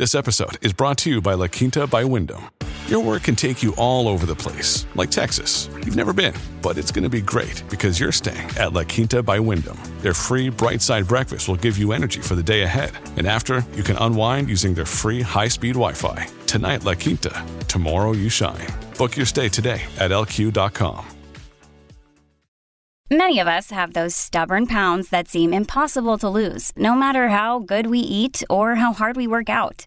This episode is brought to you by La Quinta by Wyndham. Your work can take you all over the place, like Texas. You've never been, but it's going to be great because you're staying at La Quinta by Wyndham. Their free bright side breakfast will give you energy for the day ahead. And after, you can unwind using their free high speed Wi Fi. Tonight, La Quinta. Tomorrow, you shine. Book your stay today at lq.com. Many of us have those stubborn pounds that seem impossible to lose, no matter how good we eat or how hard we work out.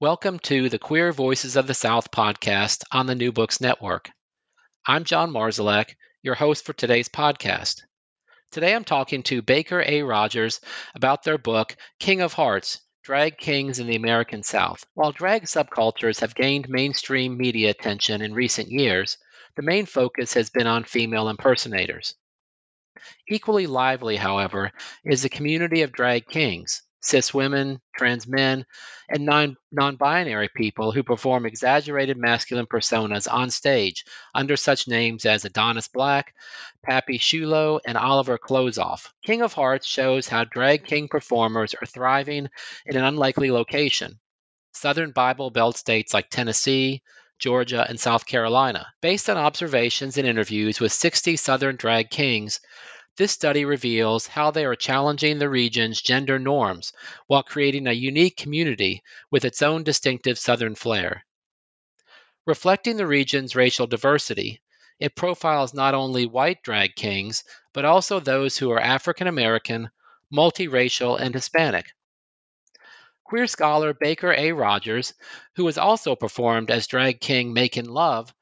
Welcome to the Queer Voices of the South podcast on the New Books Network. I'm John Marszalek, your host for today's podcast. Today I'm talking to Baker A. Rogers about their book, King of Hearts Drag Kings in the American South. While drag subcultures have gained mainstream media attention in recent years, the main focus has been on female impersonators. Equally lively, however, is the community of drag kings, cis women, trans men, and non binary people who perform exaggerated masculine personas on stage under such names as Adonis Black, Pappy Chulo, and Oliver Closeoff. King of Hearts shows how drag king performers are thriving in an unlikely location Southern Bible Belt states like Tennessee, Georgia, and South Carolina. Based on observations and interviews with 60 Southern drag kings, this study reveals how they are challenging the region's gender norms while creating a unique community with its own distinctive Southern flair. Reflecting the region's racial diversity, it profiles not only white drag kings, but also those who are African American, multiracial, and Hispanic. Queer scholar Baker A. Rogers, who has also performed as drag king Making Love,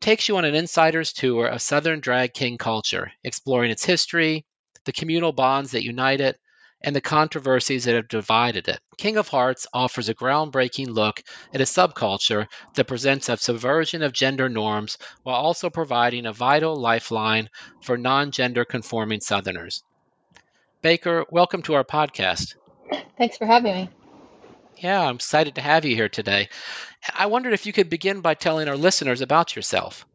takes you on an insider's tour of Southern drag king culture, exploring its history, the communal bonds that unite it, and the controversies that have divided it. King of Hearts offers a groundbreaking look at a subculture that presents a subversion of gender norms while also providing a vital lifeline for non gender conforming Southerners. Baker, welcome to our podcast. Thanks for having me. Yeah, I'm excited to have you here today. I wondered if you could begin by telling our listeners about yourself.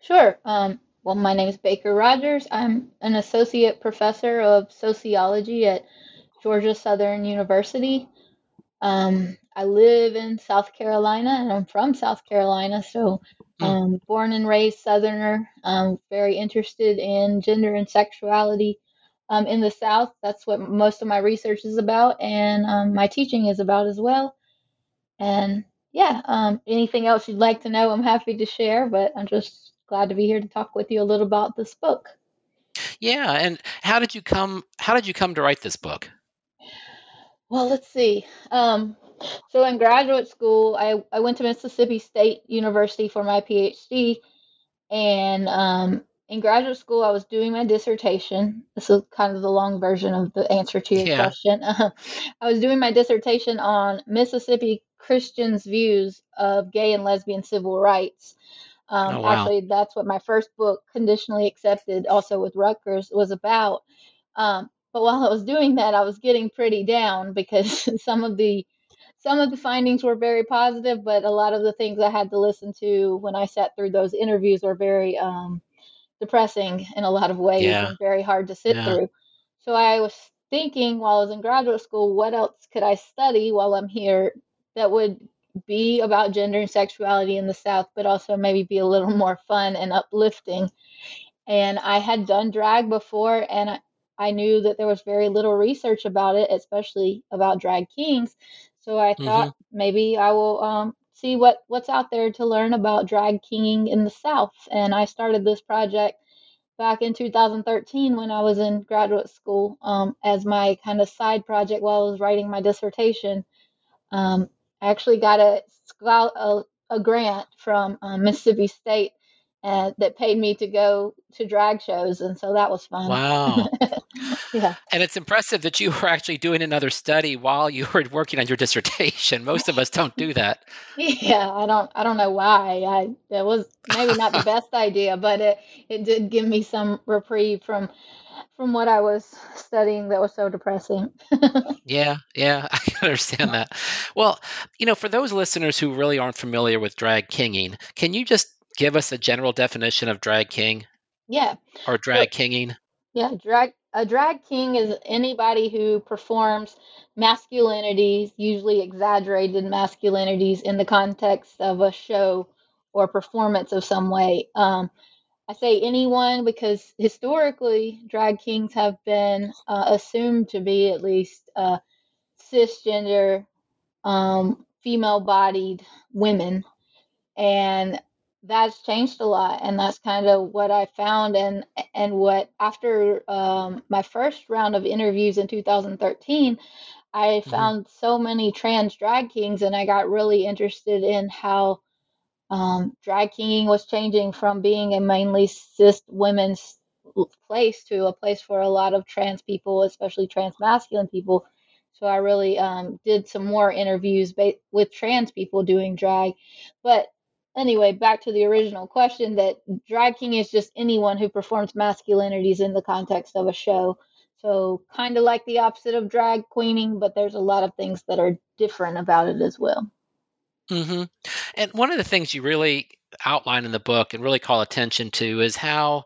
Sure. Um, well, my name is Baker Rogers. I'm an associate professor of sociology at Georgia Southern University. Um, I live in South Carolina and I'm from South Carolina, so hmm. um, born and raised Southerner. I'm very interested in gender and sexuality um, in the South. That's what most of my research is about, and um, my teaching is about as well. And yeah, um, anything else you'd like to know, I'm happy to share. But I'm just glad to be here to talk with you a little about this book. Yeah, and how did you come? How did you come to write this book? Well, let's see. Um, so in graduate school, I, I went to Mississippi State University for my PhD, and um, in graduate school, I was doing my dissertation. This is kind of the long version of the answer to your yeah. question. Uh, I was doing my dissertation on Mississippi Christians' views of gay and lesbian civil rights. Um, oh, wow. Actually, that's what my first book, Conditionally Accepted, also with Rutgers, was about. Um, but while I was doing that, I was getting pretty down because some of the some of the findings were very positive, but a lot of the things I had to listen to when I sat through those interviews were very um, depressing in a lot of ways yeah. and very hard to sit yeah. through. So I was thinking while I was in graduate school, what else could I study while I'm here that would be about gender and sexuality in the South, but also maybe be a little more fun and uplifting. And I had done drag before, and I, I knew that there was very little research about it, especially about drag kings. So I Mm-hmm. thought maybe I will um, see what what's out there to learn about drag kinging in the South. And I started this project back in 2013 when I was in graduate school um, as my kind of side project while I was writing my dissertation. Um, I actually got a a, a grant from um, Mississippi State uh, that paid me to go to drag shows, and so that was fun. Wow. yeah. And it's impressive that you were actually doing another study while you were working on your dissertation. Most of us don't do that. Yeah, I don't I don't know why. I it was maybe not the best idea, but it it did give me some reprieve from from what I was studying that was so depressing. Yeah, yeah, I understand that. Well, you know, for those listeners who really aren't familiar with drag kinging, can you just give us a general definition of drag king Yeah. or drag kinging? Yeah, drag a drag king is anybody who performs masculinities, usually exaggerated masculinities, in the context of a show or performance of some way. Um, I say anyone because historically, drag kings have been uh, assumed to be at least uh, cisgender, um, female-bodied women, and that's changed a lot and that's kind of what i found and and what after um, my first round of interviews in 2013 i Mhm. found so many trans drag kings and i got really interested in how um, drag kinging was changing from being a mainly cis women's place to a place for a lot of trans people especially trans masculine people so i really um, did some more interviews ba- with trans people doing drag but anyway, back to the original question that drag king is just anyone who performs masculinities in the context of a show. So kind of like the opposite of drag queening, but there's a lot of things that are different about it as well. hmm And one of the things you really outline in the book and really call attention to is how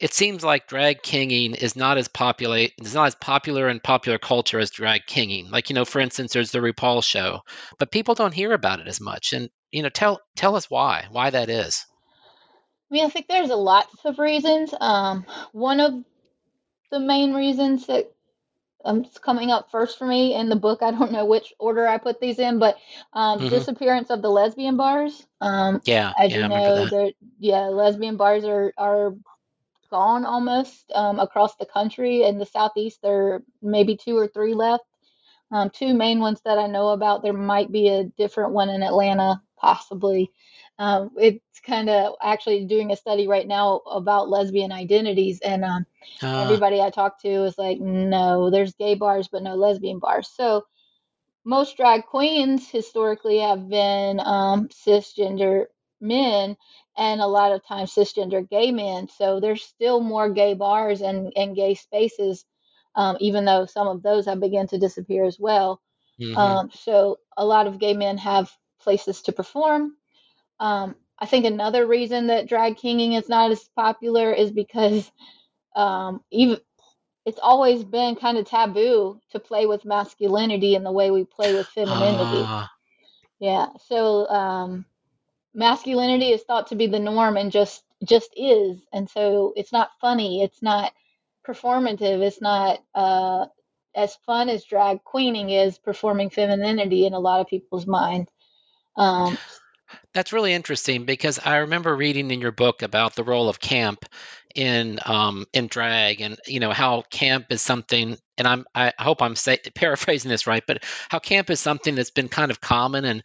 it seems like drag kinging is not as popular is not as popular in popular culture as drag kinging. Like you know, for instance, there's the RuPaul show, but people don't hear about it as much. And you know, tell tell us why why that is. I mean, I think there's a lots of reasons. Um, one of the main reasons that um, it's coming up first for me in the book. I don't know which order I put these in, but um, Mhm. disappearance of the lesbian bars. Um, Yeah, as yeah, you know, that. yeah, lesbian bars are are gone almost um, across the country. In the southeast, there are maybe two or three left. Um, two main ones that I know about. There might be a different one in Atlanta, possibly. Um, it's kind of actually doing a study right now about lesbian identities, and um, Uh, everybody I talk to is like, no, there's gay bars, but no lesbian bars. So most drag queens historically have been um, cisgender men and a lot of times cisgender gay men. So there's still more gay bars and, and gay spaces, um, even though some of those have begun to disappear as well. mhm. Um, so a lot of gay men have places to perform. Um, I think another reason that drag kinging is not as popular is because um, even it's always been kind of taboo to play with masculinity in the way we play with femininity. Ah, Yeah. So um, masculinity is thought to be the norm and just just is, and so it's not funny. It's not performative. It's not uh, as fun as drag queening is performing femininity in a lot of people's mind. Um, That's really interesting because I remember reading in your book about the role of camp in um, in drag, and you know how camp is something. And I'm I hope I'm say, paraphrasing this right, but how camp is something that's been kind of common in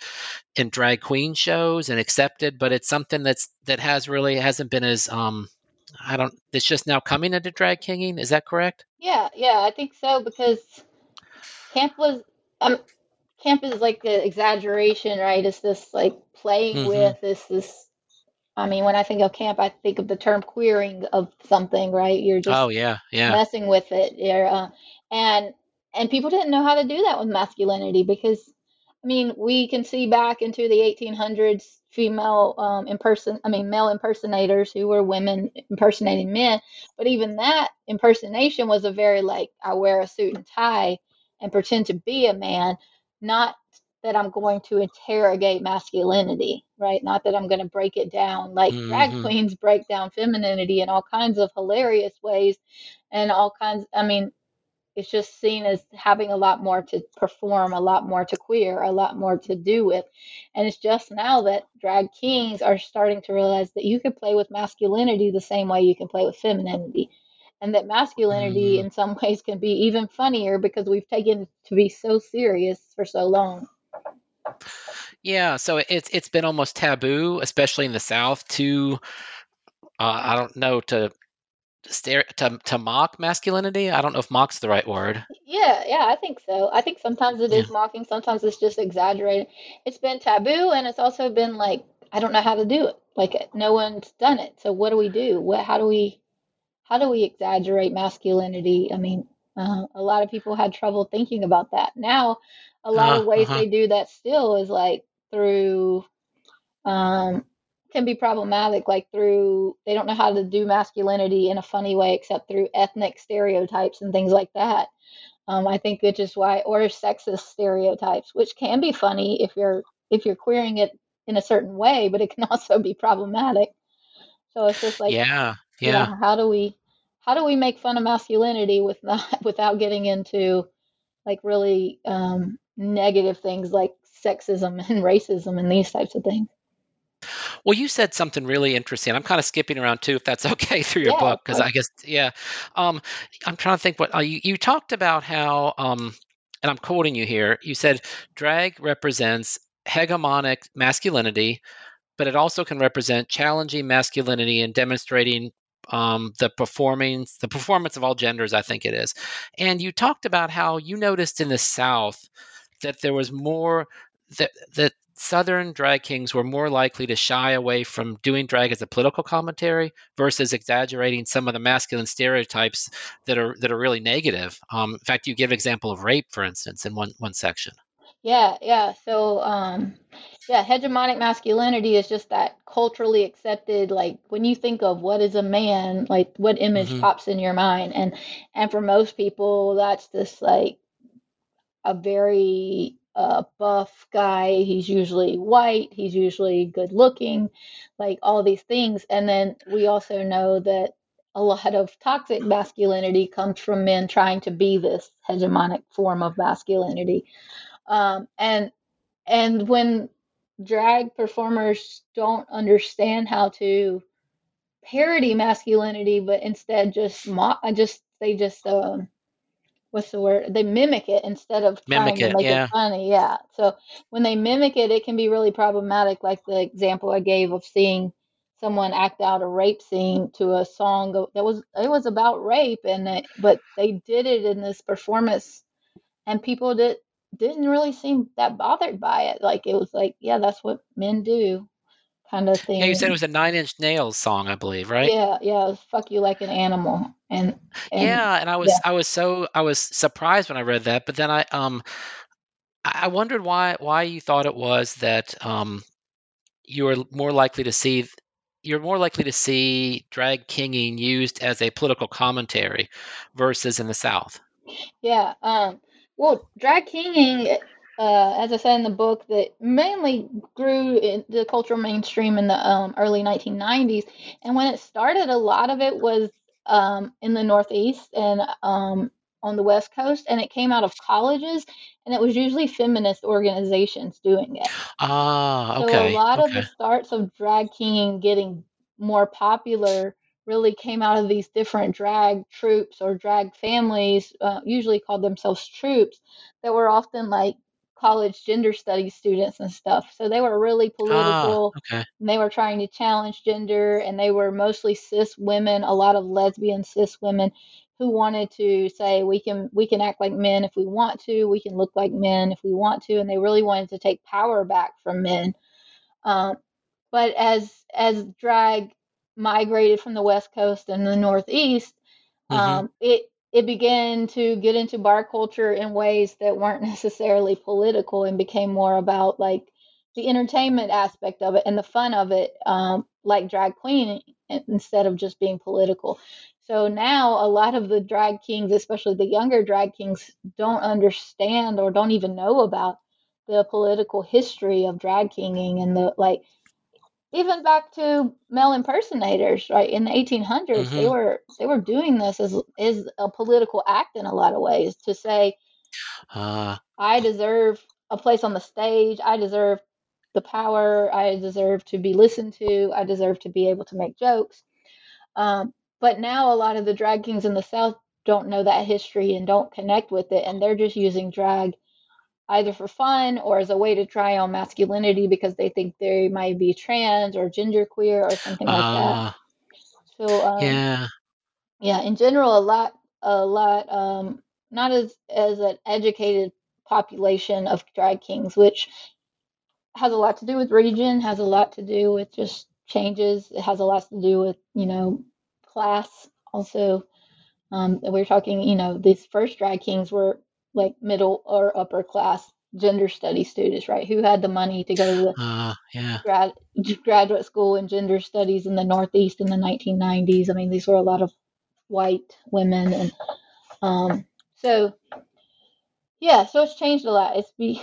in drag queen shows and accepted, but it's something that's that has really hasn't been as um I don't. It's just now coming into drag kinging. Is that correct? yeah, yeah, I think so because camp was um, camp is like the exaggeration, right? It's this like playing Mhm. with this this. I mean, when I think of camp, I think of the term queering of something, right? You're just Oh yeah, yeah. messing with it. Uh, and and people didn't know how to do that with masculinity because, I mean, we can see back into the 1800s female um, imperson, I mean, male impersonators who were women impersonating men, but even that impersonation was a very like I wear a suit and tie and pretend to be a man, not that I'm going to interrogate masculinity, right? Not that I'm going to break it down like drag Mhm. queens break down femininity in all kinds of hilarious ways and all kinds. I mean, it's just seen as having a lot more to perform, a lot more to queer, a lot more to do with. And it's just now that drag kings are starting to realize that you can play with masculinity the same way you can play with femininity. And that masculinity Mm. in some ways can be even funnier because we've taken it to be so serious for so long. Yeah, so it's it's been almost taboo, especially in the South, to uh, I don't know to stare to to mock masculinity. I don't know if mock's the right word. Yeah, yeah, I think so. I think sometimes it Yeah. is mocking, sometimes it's just exaggerated. It's been taboo and it's also been like, I don't know how to do it. Like no one's done it. So what do we do? What how do we how do we exaggerate masculinity? I mean, uh, a lot of people had trouble thinking about that. Now, a lot Uh, of ways uh-huh. they do that still is like through um can be problematic like through they don't know how to do masculinity in a funny way except through ethnic stereotypes and things like that um, I think which is why, or sexist stereotypes, which can be funny if you're if you're queering it in a certain way, but it can also be problematic. So it's just like, Yeah, yeah, yeah. how do we how do we make fun of masculinity with not without getting into like really um, negative things like sexism and racism and these types of things? Well, you said something really interesting. I'm kind of skipping around too, if that's okay, through your Yeah, book, because. I guess, yeah. Um, I'm trying to think what uh, you, you talked about how, um, and I'm quoting you here. You said drag represents hegemonic masculinity, but it also can represent challenging masculinity and demonstrating um, the performing the performance of all genders. I think it is. And you talked about how you noticed in the South that there was more that that Southern drag kings were more likely to shy away from doing drag as a political commentary versus exaggerating some of the masculine stereotypes that are that are really negative. Um, in fact, you give an example of rape, for instance, in one one section. Yeah, yeah. So, um, yeah, hegemonic masculinity is just that culturally accepted, like when you think of what is a man, like what image hmm pops in your mind. And and for most people, that's just like a very uh, buff guy. He's usually white, he's usually good looking, like all these things. And then we also know that a lot of toxic masculinity comes from men trying to be this hegemonic form of masculinity. Um, and and when drag performers don't understand how to parody masculinity, but instead just mock, just they just um, what's the word? They mimic it instead of Mimic trying to it, make it funny. Yeah. So when they mimic it, it can be really problematic. Like the example I gave of seeing someone act out a rape scene to a song that was it was about rape, and they, but they did it in this performance, and people did didn't really seem that bothered by it. Like it was like, yeah, that's what men do, kind of Yeah, you said it was a Nine Inch Nails song, I believe, right? Yeah, yeah, it was fuck you like an animal, and and Yeah, and I yeah. was I was so I was surprised when I read that, but then I um I I wondered why why you thought it was that um you were more likely to see you're more likely to see drag kinging used as a political commentary versus in the South. Yeah, um, well, drag kinging, uh, as I said in the book, that mainly grew in the cultural mainstream in the um, early 1990s. And when it started, a lot of it was um, in the Northeast and um, on the West Coast, and it came out of colleges, and it was usually feminist organizations doing it. Ah, okay. So a okay, lot of the starts of drag kinging getting more popular really came out of these different drag troupes or drag families, uh, usually called themselves troupes, that were often like college gender studies students and stuff. So they were really Ah, political okay. and they were trying to challenge gender and they were mostly cis women, a lot of lesbian cis women who wanted to say we can we can act like men if we want to, we can look like men if we want to, and they really wanted to take power back from men. Um, but as as drag migrated from the west coast and the northeast, hmm um, it it began to get into bar culture in ways that weren't necessarily political and became more about like the entertainment aspect of it and the fun of it, um, like drag queen instead of just being political. So now a lot of the drag kings, especially the younger drag kings, don't understand or don't even know about the political history of drag kinging and the like even back to male impersonators, right? In the 1800s, mm-hmm. they were they were doing this as is a political act in a lot of ways to say, uh, I deserve a place on the stage. I deserve the power. I deserve to be listened to. I deserve to be able to make jokes. Um, but now a lot of the drag kings in the South don't know that history and don't connect with it, and they're just using drag either for fun or as a way to try on masculinity because they think they might be trans or genderqueer or something like uh, that. Ah. So um, yeah, yeah. In general, a lot, a lot, um, not as as an educated population of drag kings, which has a lot to do with region, has a lot to do with just changes. It has a lot to do with you know class also. Um, we are talking, you know, these first drag kings were like middle or upper class gender study students, right? Who had the money to go to uh, yeah. grad, graduate school in gender studies in the Northeast in the 1990s. I mean, these were a lot of white women, and um, so yeah, so it's changed a lot. It's be,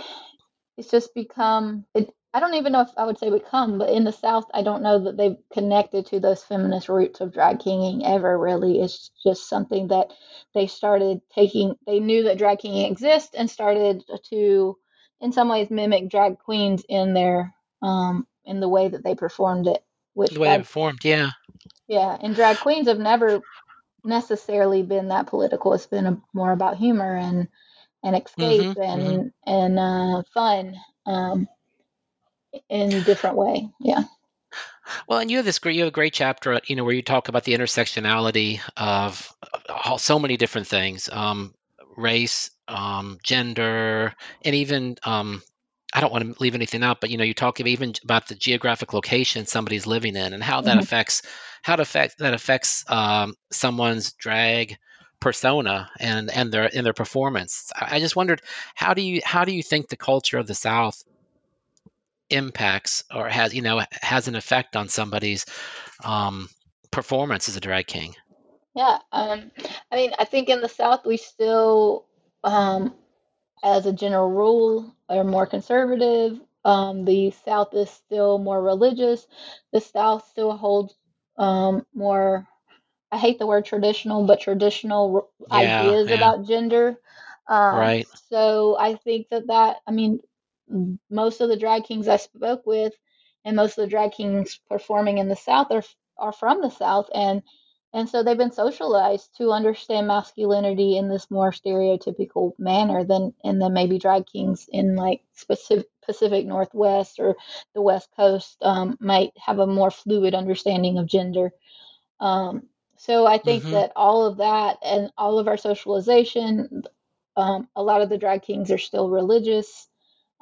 it's just become it. I don't even know if I would say become, but in the South, I don't know that they've connected to those feminist roots of drag kinging ever really. It's just something that they started taking, they knew that drag kinging exists and started to, in some ways, mimic drag queens in their, um, in the way that they performed it. Which the way drag, they performed, yeah. Yeah, and drag queens have never necessarily been that political. It's been a, more about humor and, and escape mm-hmm, and, mm-hmm. and, uh, fun. Um, in a different way. Yeah. Well, and you have this great, you have a great chapter, you know, where you talk about the intersectionality of so many different things, um, race, um, gender, and even um, I don't want to leave anything out, but you know, you talk even about the geographic location somebody's living in and how that mm-hmm. affects how to affect that affects um, someone's drag persona and and their in their performance. I just wondered how do you how do you think the culture of the South impacts or has you know has an effect on somebody's um, performance as a drag king. Yeah, um, I mean, I think in the South we still, um, as a general rule, are more conservative. Um, the South is still more religious. The South still holds um, more. I hate the word traditional, but traditional yeah, ideas yeah. about gender. Um, right. So I think that that I mean most of the drag kings I spoke with and most of the drag kings performing in the South are are from the South and and so they've been socialized to understand masculinity in this more stereotypical manner than and then maybe drag kings in like specific Pacific Northwest or the West Coast um, might have a more fluid understanding of gender. Um, so I think mm-hmm. that all of that and all of our socialization, um, a lot of the drag kings are still religious.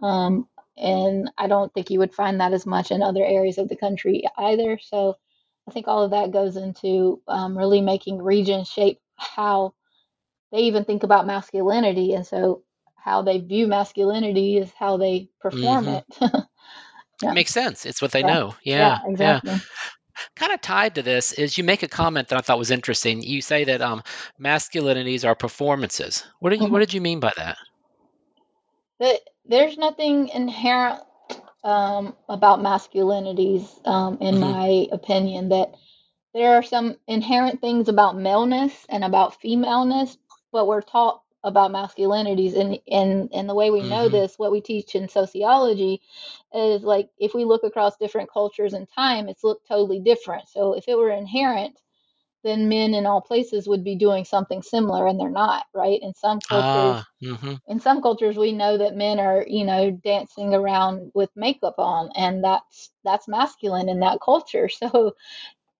Um, and I don't think you would find that as much in other areas of the country either. So I think all of that goes into um, really making regions shape how they even think about masculinity. And so how they view masculinity is how they perform mm-hmm. it. yeah. Makes sense. It's what they yeah. know. Yeah. Yeah, exactly. Kind of tied to this is you make a comment that I thought was interesting. You say that um, masculinities are performances. What did you mm-hmm. What did you mean by that? That there's nothing inherent um, about masculinities, um, in mm-hmm. my opinion, that there are some inherent things about maleness and about femaleness, but we're taught about masculinities and and and the way we mm-hmm. know this what we teach in sociology is like if we look across different cultures and time it's looked totally different so if it were inherent then men in all places would be doing something similar and they're not right in some cultures ah, mm-hmm. in some cultures we know that men are you know dancing around with makeup on and that's that's masculine in that culture so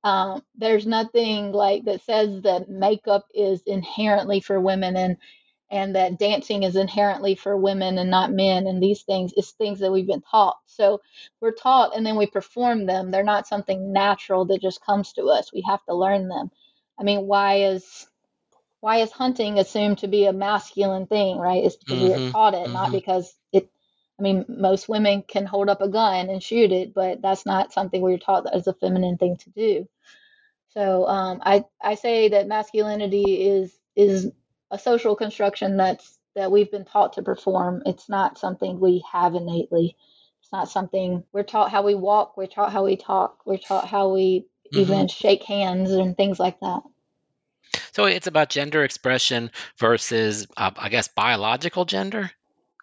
um, there's nothing like that says that makeup is inherently for women and and that dancing is inherently for women and not men and these things is things that we've been taught. So we're taught and then we perform them. They're not something natural that just comes to us. We have to learn them. I mean why is why is hunting assumed to be a masculine thing right? It's because mm-hmm, we're taught it mm-hmm. not because it i mean most women can hold up a gun and shoot it but that's not something we're taught as a feminine thing to do. So um, I, I say that masculinity is is a social construction that's that we've been taught to perform. It's not something we have innately. It's not something we're taught how we walk, we're taught how we talk, we're taught how we hmm even shake hands and things like that. So it's about gender expression versus, uh, I guess, biological gender.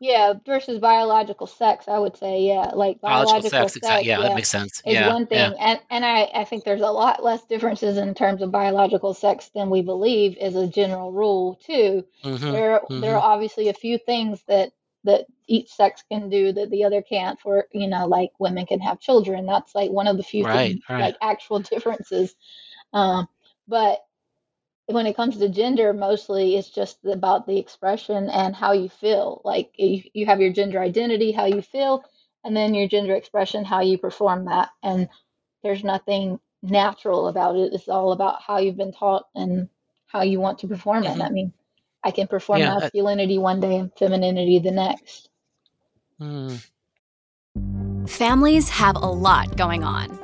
Yeah, versus biological sex, I would say, yeah, like Biological biological sex, exactly. sex, Yeah, that makes sense. is Yeah, one yeah. thing, and and I I think there's a lot less differences in terms of biological sex than we believe is a general rule too. hmm There there hmm are obviously a few things that that each sex can do that the other can't. For you know, like women can have children. That's like one of the few Right, things, right. like actual differences. Um, but when it comes to gender, mostly it's just about the expression and how you feel. Like you, you have your gender identity, how you feel, and then your gender expression, how you perform that. And there's nothing natural about it. It's all about how you've been taught and how you want to perform it. hmm I mean, I can perform Yeah. uh, masculinity one day and femininity the next. mm. Families have a lot going on.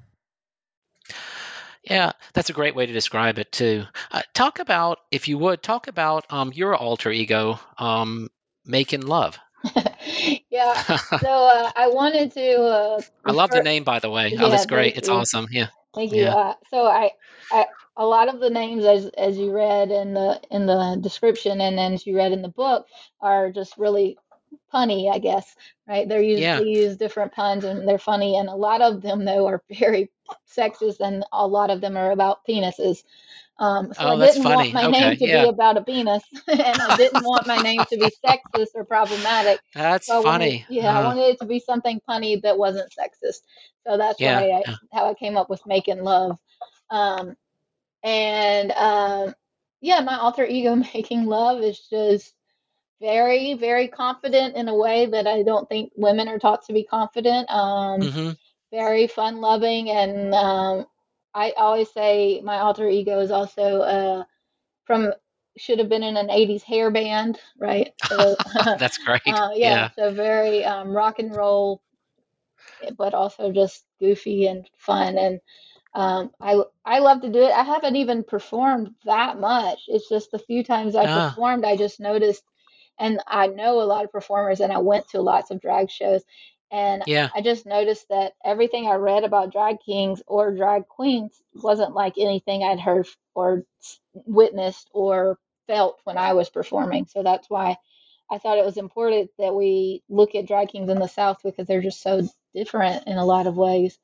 Yeah, that's a great way to describe it too. Uh, talk about, if you would, talk about um, your alter ego, um, making love. yeah. So uh, I wanted to. Uh, I love the name, by the way. Yeah, Oh, that's great. It's you. awesome. Yeah. Thank you. Yeah. Uh, so I, I, a lot of the names as as you read in the in the description and then as you read in the book are just really punny, I guess. Right? They're used Yeah. they use different puns and they're funny, and a lot of them though are very sexist, and a lot of them are about penises. Um, so Oh, I didn't funny. want my Okay, name to yeah. be about a penis, and I didn't want my name to be sexist or problematic. That's So I wanted, funny. yeah, I Uh, wanted it to be something punny that wasn't sexist. So that's yeah. why I how I came up with making love. Um, and um, yeah, my alter ego making love is just very, very confident in a way that I don't think women are taught to be confident. Um, hmm very fun loving, and um, I always say my alter ego is also uh, from should have been in an 80s hair band, right? So That's great. Uh, yeah, Yeah. so very um, rock and roll, but also just goofy and fun. And um, I I love to do it. I haven't even performed that much. It's just the few times I Ah. performed, I just noticed, and I know a lot of performers, and I went to lots of drag shows, and Yeah. I just noticed that everything I read about drag kings or drag queens wasn't like anything I'd heard or witnessed or felt when I was performing. So that's why I thought it was important that we look at drag kings in the South because they're just so different in a lot of ways.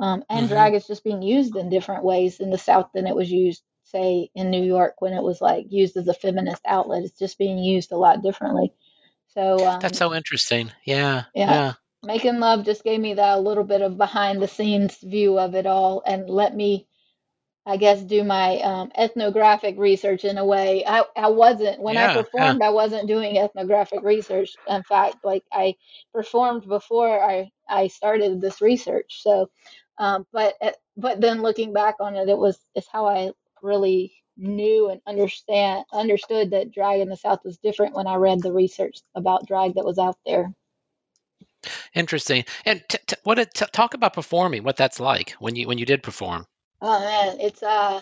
Um, and Mhm. drag is just being used in different ways in the South than it was used, say, in New York when it was like used as a feminist outlet. It's just being used a lot differently. So um, That's so interesting. Yeah. Yeah. Yeah. Making Love just gave me that a little bit of behind the scenes view of it all and let me, I guess, do my um, ethnographic research in a way. I, I wasn't, when Yeah, I yeah. performed, I wasn't doing ethnographic research. In fact, like I performed before I, I started this research. So, um, but, uh, but then looking back on it, it was, it's how I really knew and understand, understood that drag in the South was different when I read the research about drag that was out there. Interesting. And t- t- what did, t- talk about performing? What that's like when you when you did perform? Oh man, it's uh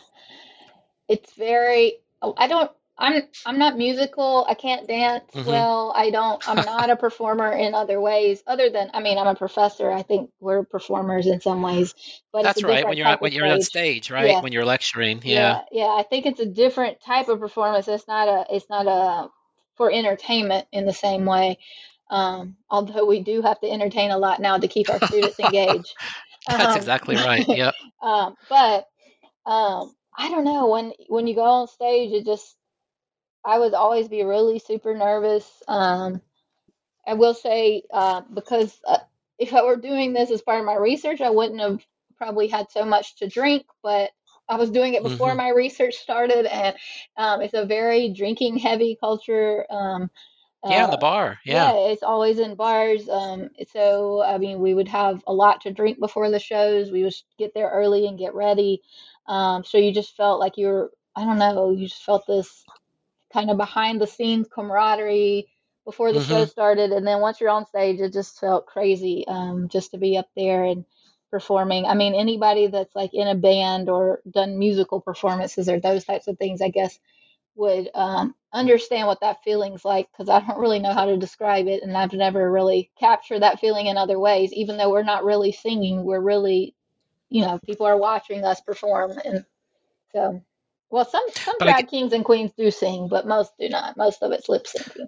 it's very I don't I'm I'm not musical. I can't dance Mhm. well. I don't I'm not a performer in other ways other than I mean I'm a professor. I think we're performers in some ways, but That's right. When you're at, when you're on stage. stage, right? Yeah. When you're lecturing. Yeah. Yeah, yeah, I think it's a different type of performance. It's not a it's not a for entertainment in the same way. Um, although we do have to entertain a lot now to keep our students engaged. That's Um, exactly right. Yep. um, but Um, I don't know when when you go on stage, it just I would always be really super nervous. Um, I will say uh, because uh, if I were doing this as part of my research, I wouldn't have probably had so much to drink, but I was doing it before hmm my research started, and um, it's a very drinking heavy culture. Um, Yeah, in the uh, bar. yeah, Yeah. it's always in bars. Um, so I mean, we would have a lot to drink before the shows. We would get there early and get ready. Um, so you just felt like you were, I don't know, you just felt this kind of behind the scenes camaraderie before the show hmm started, and then once you're on stage, it just felt crazy. Um, just to be up there and performing. I mean, anybody that's like in a band or done musical performances or those types of things, I guess would um, understand what that feeling's like because I don't really know how to describe it, and I've never really captured that feeling in other ways. Even though we're not really singing, we're really, you know, people are watching us perform, and so, well, some some But drag kings and queens do sing, but most do not. Most of it's lip syncing.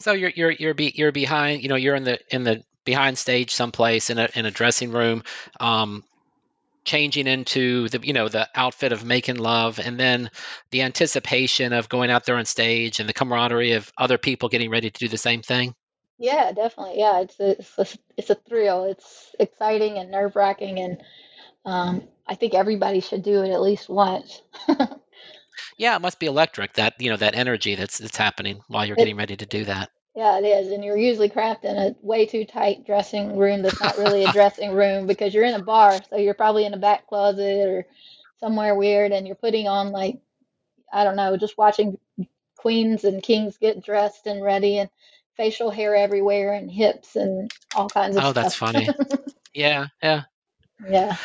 So you're you're you're be, you're behind. You know, you're in the in the behind stage someplace in a in a dressing room, um, changing into the you know the outfit of making love, and then the anticipation of going out there on stage and the camaraderie of other people getting ready to do the same thing. Yeah, definitely. Yeah, it's a, it's a, it's a thrill. It's exciting and nerve wracking, and um, I think everybody should do it at least once. Yeah, it must be electric. That you know that energy that's that's happening while you're It getting ready to do that. Yeah, it is. And you're usually cramped in a way too tight dressing room that's not really a dressing room because you're in a bar. So you're probably in a back closet or somewhere weird and you're putting on like, I don't know, just watching queens and kings get dressed and ready and facial hair everywhere and hips and all kinds of Oh, that's funny. Yeah, yeah. Yeah.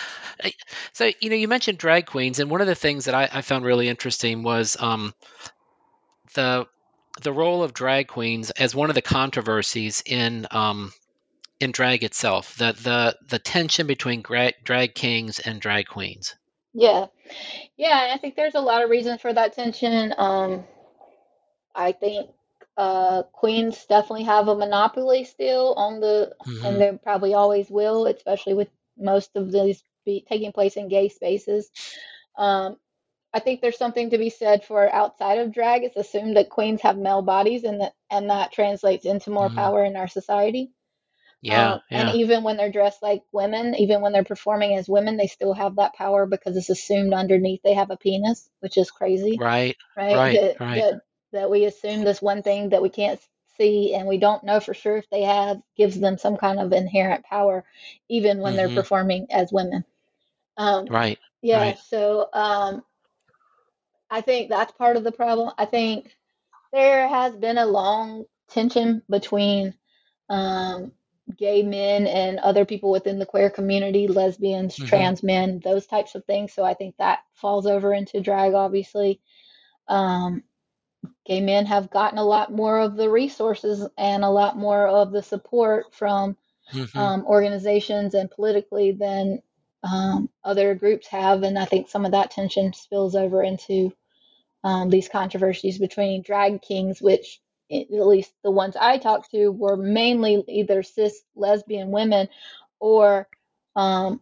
Uh, So you know, you mentioned drag queens, and one of the things that I, I found really interesting was um, the the role of drag queens as one of the controversies in um, in drag itself. The the the tension between drag, drag kings and drag queens. Yeah. Yeah, and I think there's a lot of reasons for that tension. Um, I think uh, queens definitely have a monopoly still on the, and hmm they probably always will, especially with most of these be taking place in gay spaces. Um, I think there's something to be said for outside of drag. It's assumed that queens have male bodies, and that and that translates into more hmm power in our society. Yeah, Um, and even when they're dressed like women, even when they're performing as women, they still have that power because it's assumed underneath they have a penis, which is crazy, right, right? right, That right. that that we assume this one thing that we can't see and we don't know for sure if they have gives them some kind of inherent power, even when they're hmm performing as women. Um, Right, yeah, right. so um, I think that's part of the problem. I think there has been a long tension between um, gay men and other people within the queer community, lesbians, hmm trans men, those types of things. So I think that falls over into drag, obviously. Um, gay men have gotten a lot more of the resources and a lot more of the support from hmm um, organizations and politically than um, other groups have. And I think some of that tension spills over into um, these controversies between drag kings, which at least the ones I talked to were mainly either cis lesbian women or um,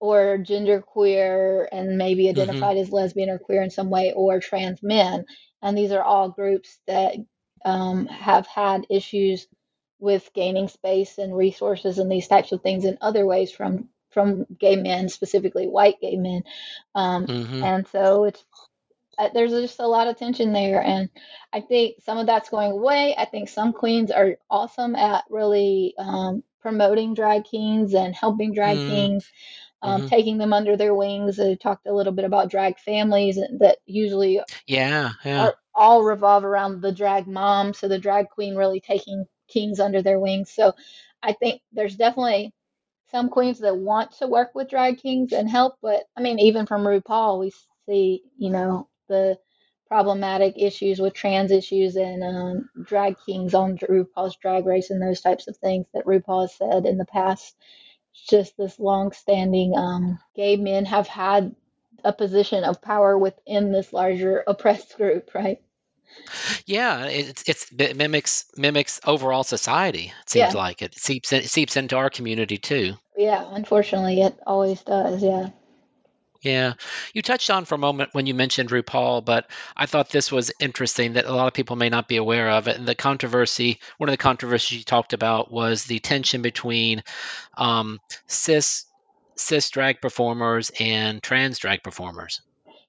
or genderqueer and maybe hmm identified as lesbian or queer in some way, or trans men. And these are all groups that um, have had issues with gaining space and resources and these types of things in other ways from from gay men, specifically white gay men. Um, hmm and so it's uh, there's just a lot of tension there, and I think some of that's going away. I think some queens are awesome at really um, promoting drag kings and helping drag hmm kings um, hmm taking them under their wings. They talked a little bit about drag families that usually Yeah, yeah. are all revolve around the drag mom, so the drag queen really taking kings under their wings. So I think there's definitely some queens that want to work with drag kings and help, but I mean, even from RuPaul, we see, you know, the problematic issues with trans issues and um, drag kings on RuPaul's drag race and those types of things that RuPaul has said in the past just this long-standing um, gay men have had a position of power within this larger oppressed group, right? Yeah, it's it's it mimics mimics overall society. It seems Yeah, like it seeps in, it seeps into our community too. yeah. Unfortunately, it always does. Yeah, Yeah. You touched on for a moment when you mentioned RuPaul, but I thought this was interesting that a lot of people may not be aware of it. And the controversy, one of the controversies you talked about was the tension between um, cis cis drag performers and trans drag performers.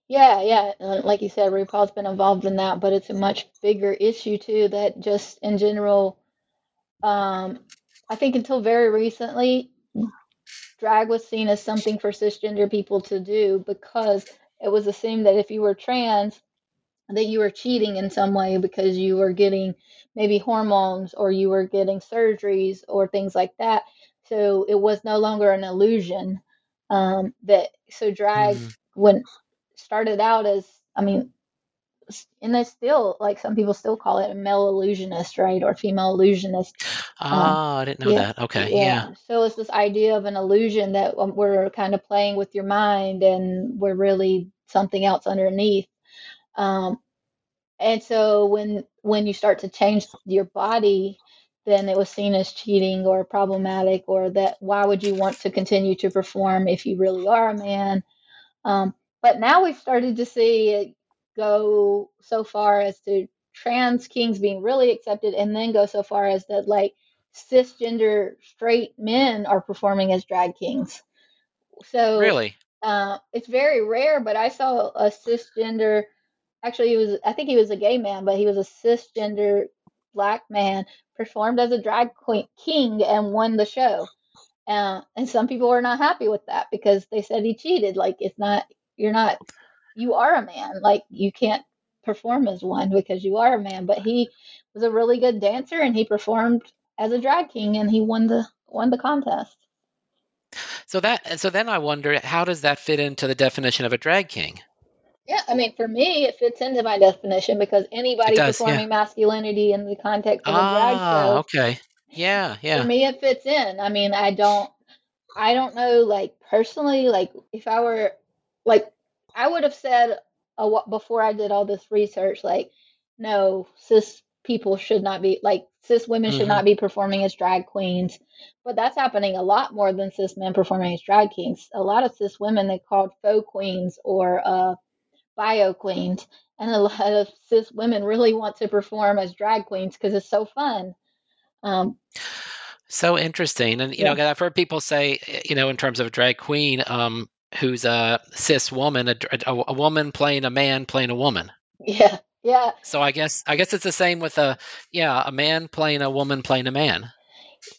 Yeah, yeah. Like you said, RuPaul's been involved in that, but it's a much bigger issue too. That just in general, um, I think until very recently, drag was seen as something for cisgender people to do because it was assumed that if you were trans, that you were cheating in some way because you were getting maybe hormones or you were getting surgeries or things like that. So it was no longer an illusion. Um, that so drag mm-hmm. when started out as I mean and they still like some people still call it a male illusionist, right, or female illusionist. Oh, um, I didn't know yeah, that. Okay, yeah. yeah. So it's this idea of an illusion that um, we're kind of playing with your mind, and we're really something else underneath. Um, and so when when you start to change your body, then it was seen as cheating or problematic, or that why would you want to continue to perform if you really are a man? Um, but now we've started to see it go so far as to trans kings being really accepted and then go so far as that like cisgender straight men are performing as drag kings. So really, uh, it's very rare. But I saw a cisgender. Actually, he was. I think he was a gay man, but he was a cisgender black man performed as a drag queen king and won the show. Uh, and some people were not happy with that because they said he cheated. Like it's not. You're not you are a man. Like you can't perform as one because you are a man. But he was a really good dancer and he performed as a drag king and he won the won the contest. So that so then I wonder how does that fit into the definition of a drag king? Yeah, I mean, for me, it fits into my definition because anybody does, performing yeah. masculinity in the context of a drag ah, show. okay. Yeah, yeah. For me, it fits in. I mean, I don't, I don't know, like personally, like if I were, like I would have said uh, before I did all this research, like, no, cis people should not be like cis women mm-hmm. should not be performing as drag queens. But that's happening a lot more than cis men performing as drag kings. A lot of cis women they called faux queens or uh, bio queens, and a lot of cis women really want to perform as drag queens because it's so fun. Um, so interesting, and you yeah. know, I've heard people say, you know, in terms of a drag queen, um, who's a cis woman, a, a, a, woman playing a man playing a woman. Yeah, yeah. So I guess I guess it's the same with a yeah a man playing a woman playing a man.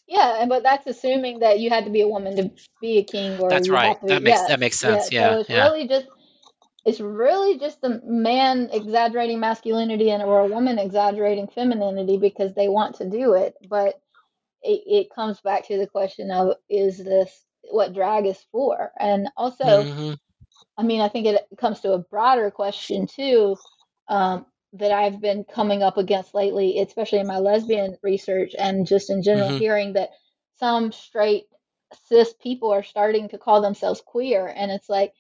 Yeah, and but that's assuming that you had to be a woman to be a king, or that's right. Be, that makes yeah, that makes sense. Yeah, yeah. so it's yeah. really just it's really just a man exaggerating masculinity and or a woman exaggerating femininity because they want to do it, but it, it comes back to the question of is this what drag is for. And also, mm-hmm. I mean, I think it comes to a broader question too um, that I've been coming up against lately, especially in my lesbian research and just in general, mm-hmm. hearing that some straight cis people are starting to call themselves queer. And it's like,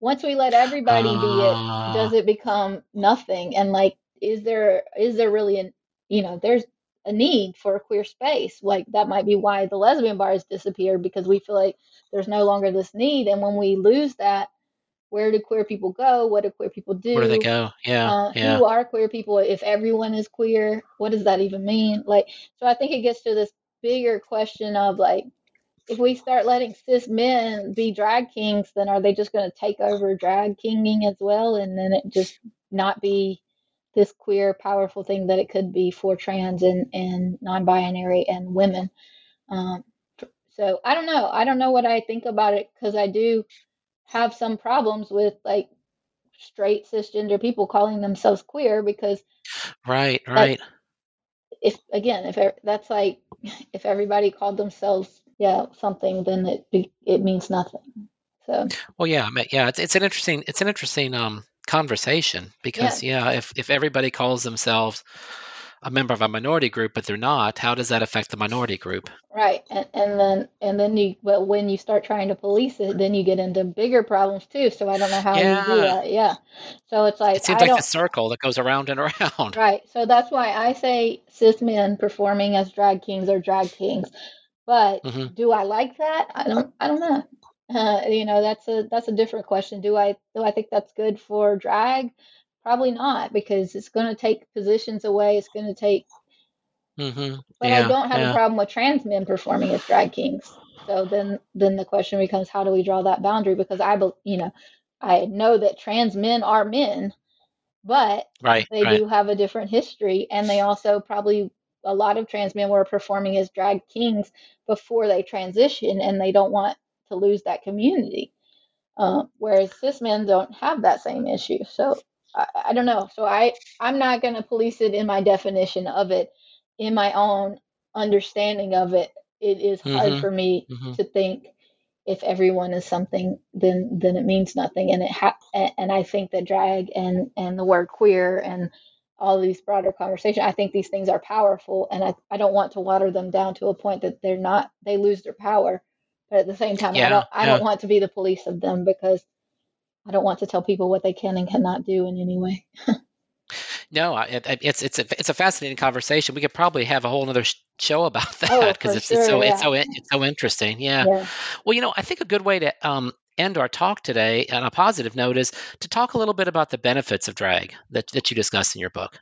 once we let everybody uh... be it, ah. does it become nothing? And like, is there is there really an you know there's a need for a queer space. Like that might be why the lesbian bar has disappeared because we feel like there's no longer this need. And when we lose that, where do queer people go? What do queer people do? Where do they go? Yeah, uh, yeah. Who are queer people? If everyone is queer, what does that even mean? Like, so I think it gets to this bigger question of like, if we start letting cis men be drag kings, then are they just going to take over drag kinging as well, and then it just not be this queer, powerful thing that it could be for trans and, and non binary and women. Um, so I don't know. I don't know what I think about it because I do have some problems with like straight cisgender people calling themselves queer because right right if again if that's like if everybody called themselves yeah something then it it means nothing so well yeah yeah it's, it's an interesting it's an interesting um conversation because yeah. yeah, if if everybody calls themselves a member of a minority group but they're not how does that affect the minority group right and, and then and then you but when you start trying to police it then you get into bigger problems too so i don't know how yeah. you do that yeah so it's like it seems I like a circle that goes around and around right so that's why i say cis men performing as drag kings or drag kings but mm-hmm. do i like that i don't i don't know Uh, you know, that's a that's a different question. Do I do I think that's good for drag? Probably not, because it's going to take positions away. It's going to take. Mm-hmm. But Yeah, I don't have yeah. a problem with trans men performing as drag kings. So then, then the question becomes, how do we draw that boundary? Because I, you know, I know that trans men are men, but Right, they right. do have a different history, and they also probably a lot of trans men were performing as drag kings before they transition, and they don't want to lose that community. Um, whereas cis men don't have that same issue. So I, I don't know. So I I'm not going to police it in my definition of it, in my own understanding of it. It is hard Mhm, for me mhm. to think if everyone is something, then then it means nothing. And it ha- and I think that drag and and the word queer and all these broader conversation, I think these things are powerful, and I I don't want to water them down to a point that they're not they lose their power. But at the same time, I don't I yeah. don't want to be the police of them because I don't want to tell people what they can and cannot do in any way. No, it, it's it's a it's a fascinating conversation. We could probably have a whole other show about Oh, that because for it's it's so sure, it's yeah. so it's so interesting. Yeah. Yeah. Well, you know, I think a good way to um, end our talk today on a positive note is to talk a little bit about the benefits of drag that that you discuss in your book.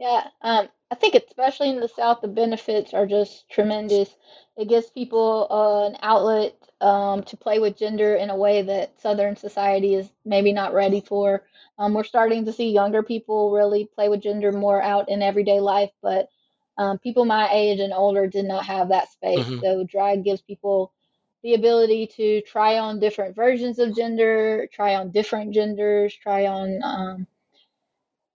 Yeah, um, I think especially in the South, the benefits are just tremendous. It gives people uh, an outlet um, to play with gender in a way that Southern society is maybe not ready for. Um, we're starting to see younger people really play with gender more out in everyday life, but um, people my age and older did not have that space. Mhm. So drag gives people the ability to try on different versions of gender, try on different genders, try on um,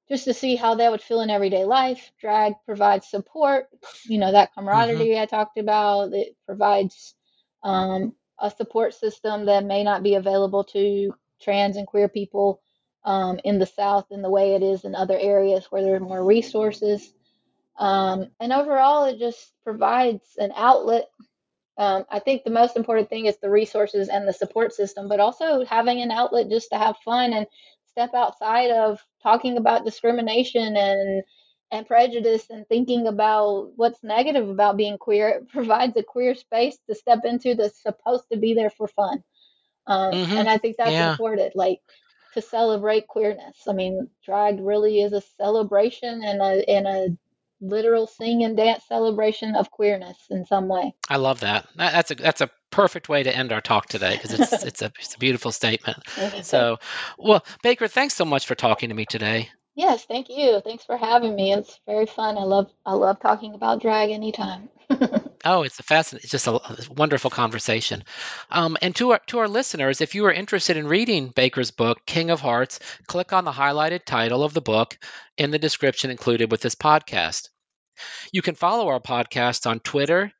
just to see how that would feel in everyday life. Drag provides support, you know, that camaraderie I talked about. It provides um, a support system that may not be available to trans and queer people um, in the South in the way it is in other areas where there are more resources. Um, and overall, it just provides an outlet. Um, I think the most important thing is the resources and the support system, but also having an outlet just to have fun and step outside of talking about discrimination and and prejudice and thinking about what's negative about being queer. It provides a queer space to step into that's supposed to be there for fun. Um, Mhm. and I think that's Yeah. important, like to celebrate queerness. I mean, drag really is a celebration and a and a literal sing and dance celebration of queerness in some way. I love that. That- That's a that's a perfect way to end our talk today because it's it's a it's a beautiful statement. So, well, Baker, thanks so much for talking to me today. Yes, thank you. Thanks for having me. It's very fun. I love I love talking about drag anytime. Oh, it's a fascinating, it's just a, a wonderful conversation. Um, and to our to our listeners, if you are interested in reading Baker's book, King of Hearts, click on the highlighted title of the book in the description included with this podcast. You can follow our podcast on Twitter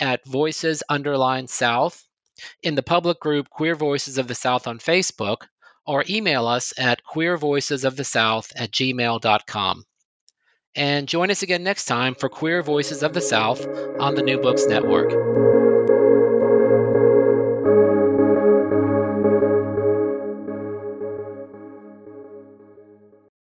at Voices Underline South, in the public group Queer Voices of the South on Facebook, or email us at queervoicesofthesouth at gmail.com. And join us again next time for Queer Voices of the South on the New Books Network.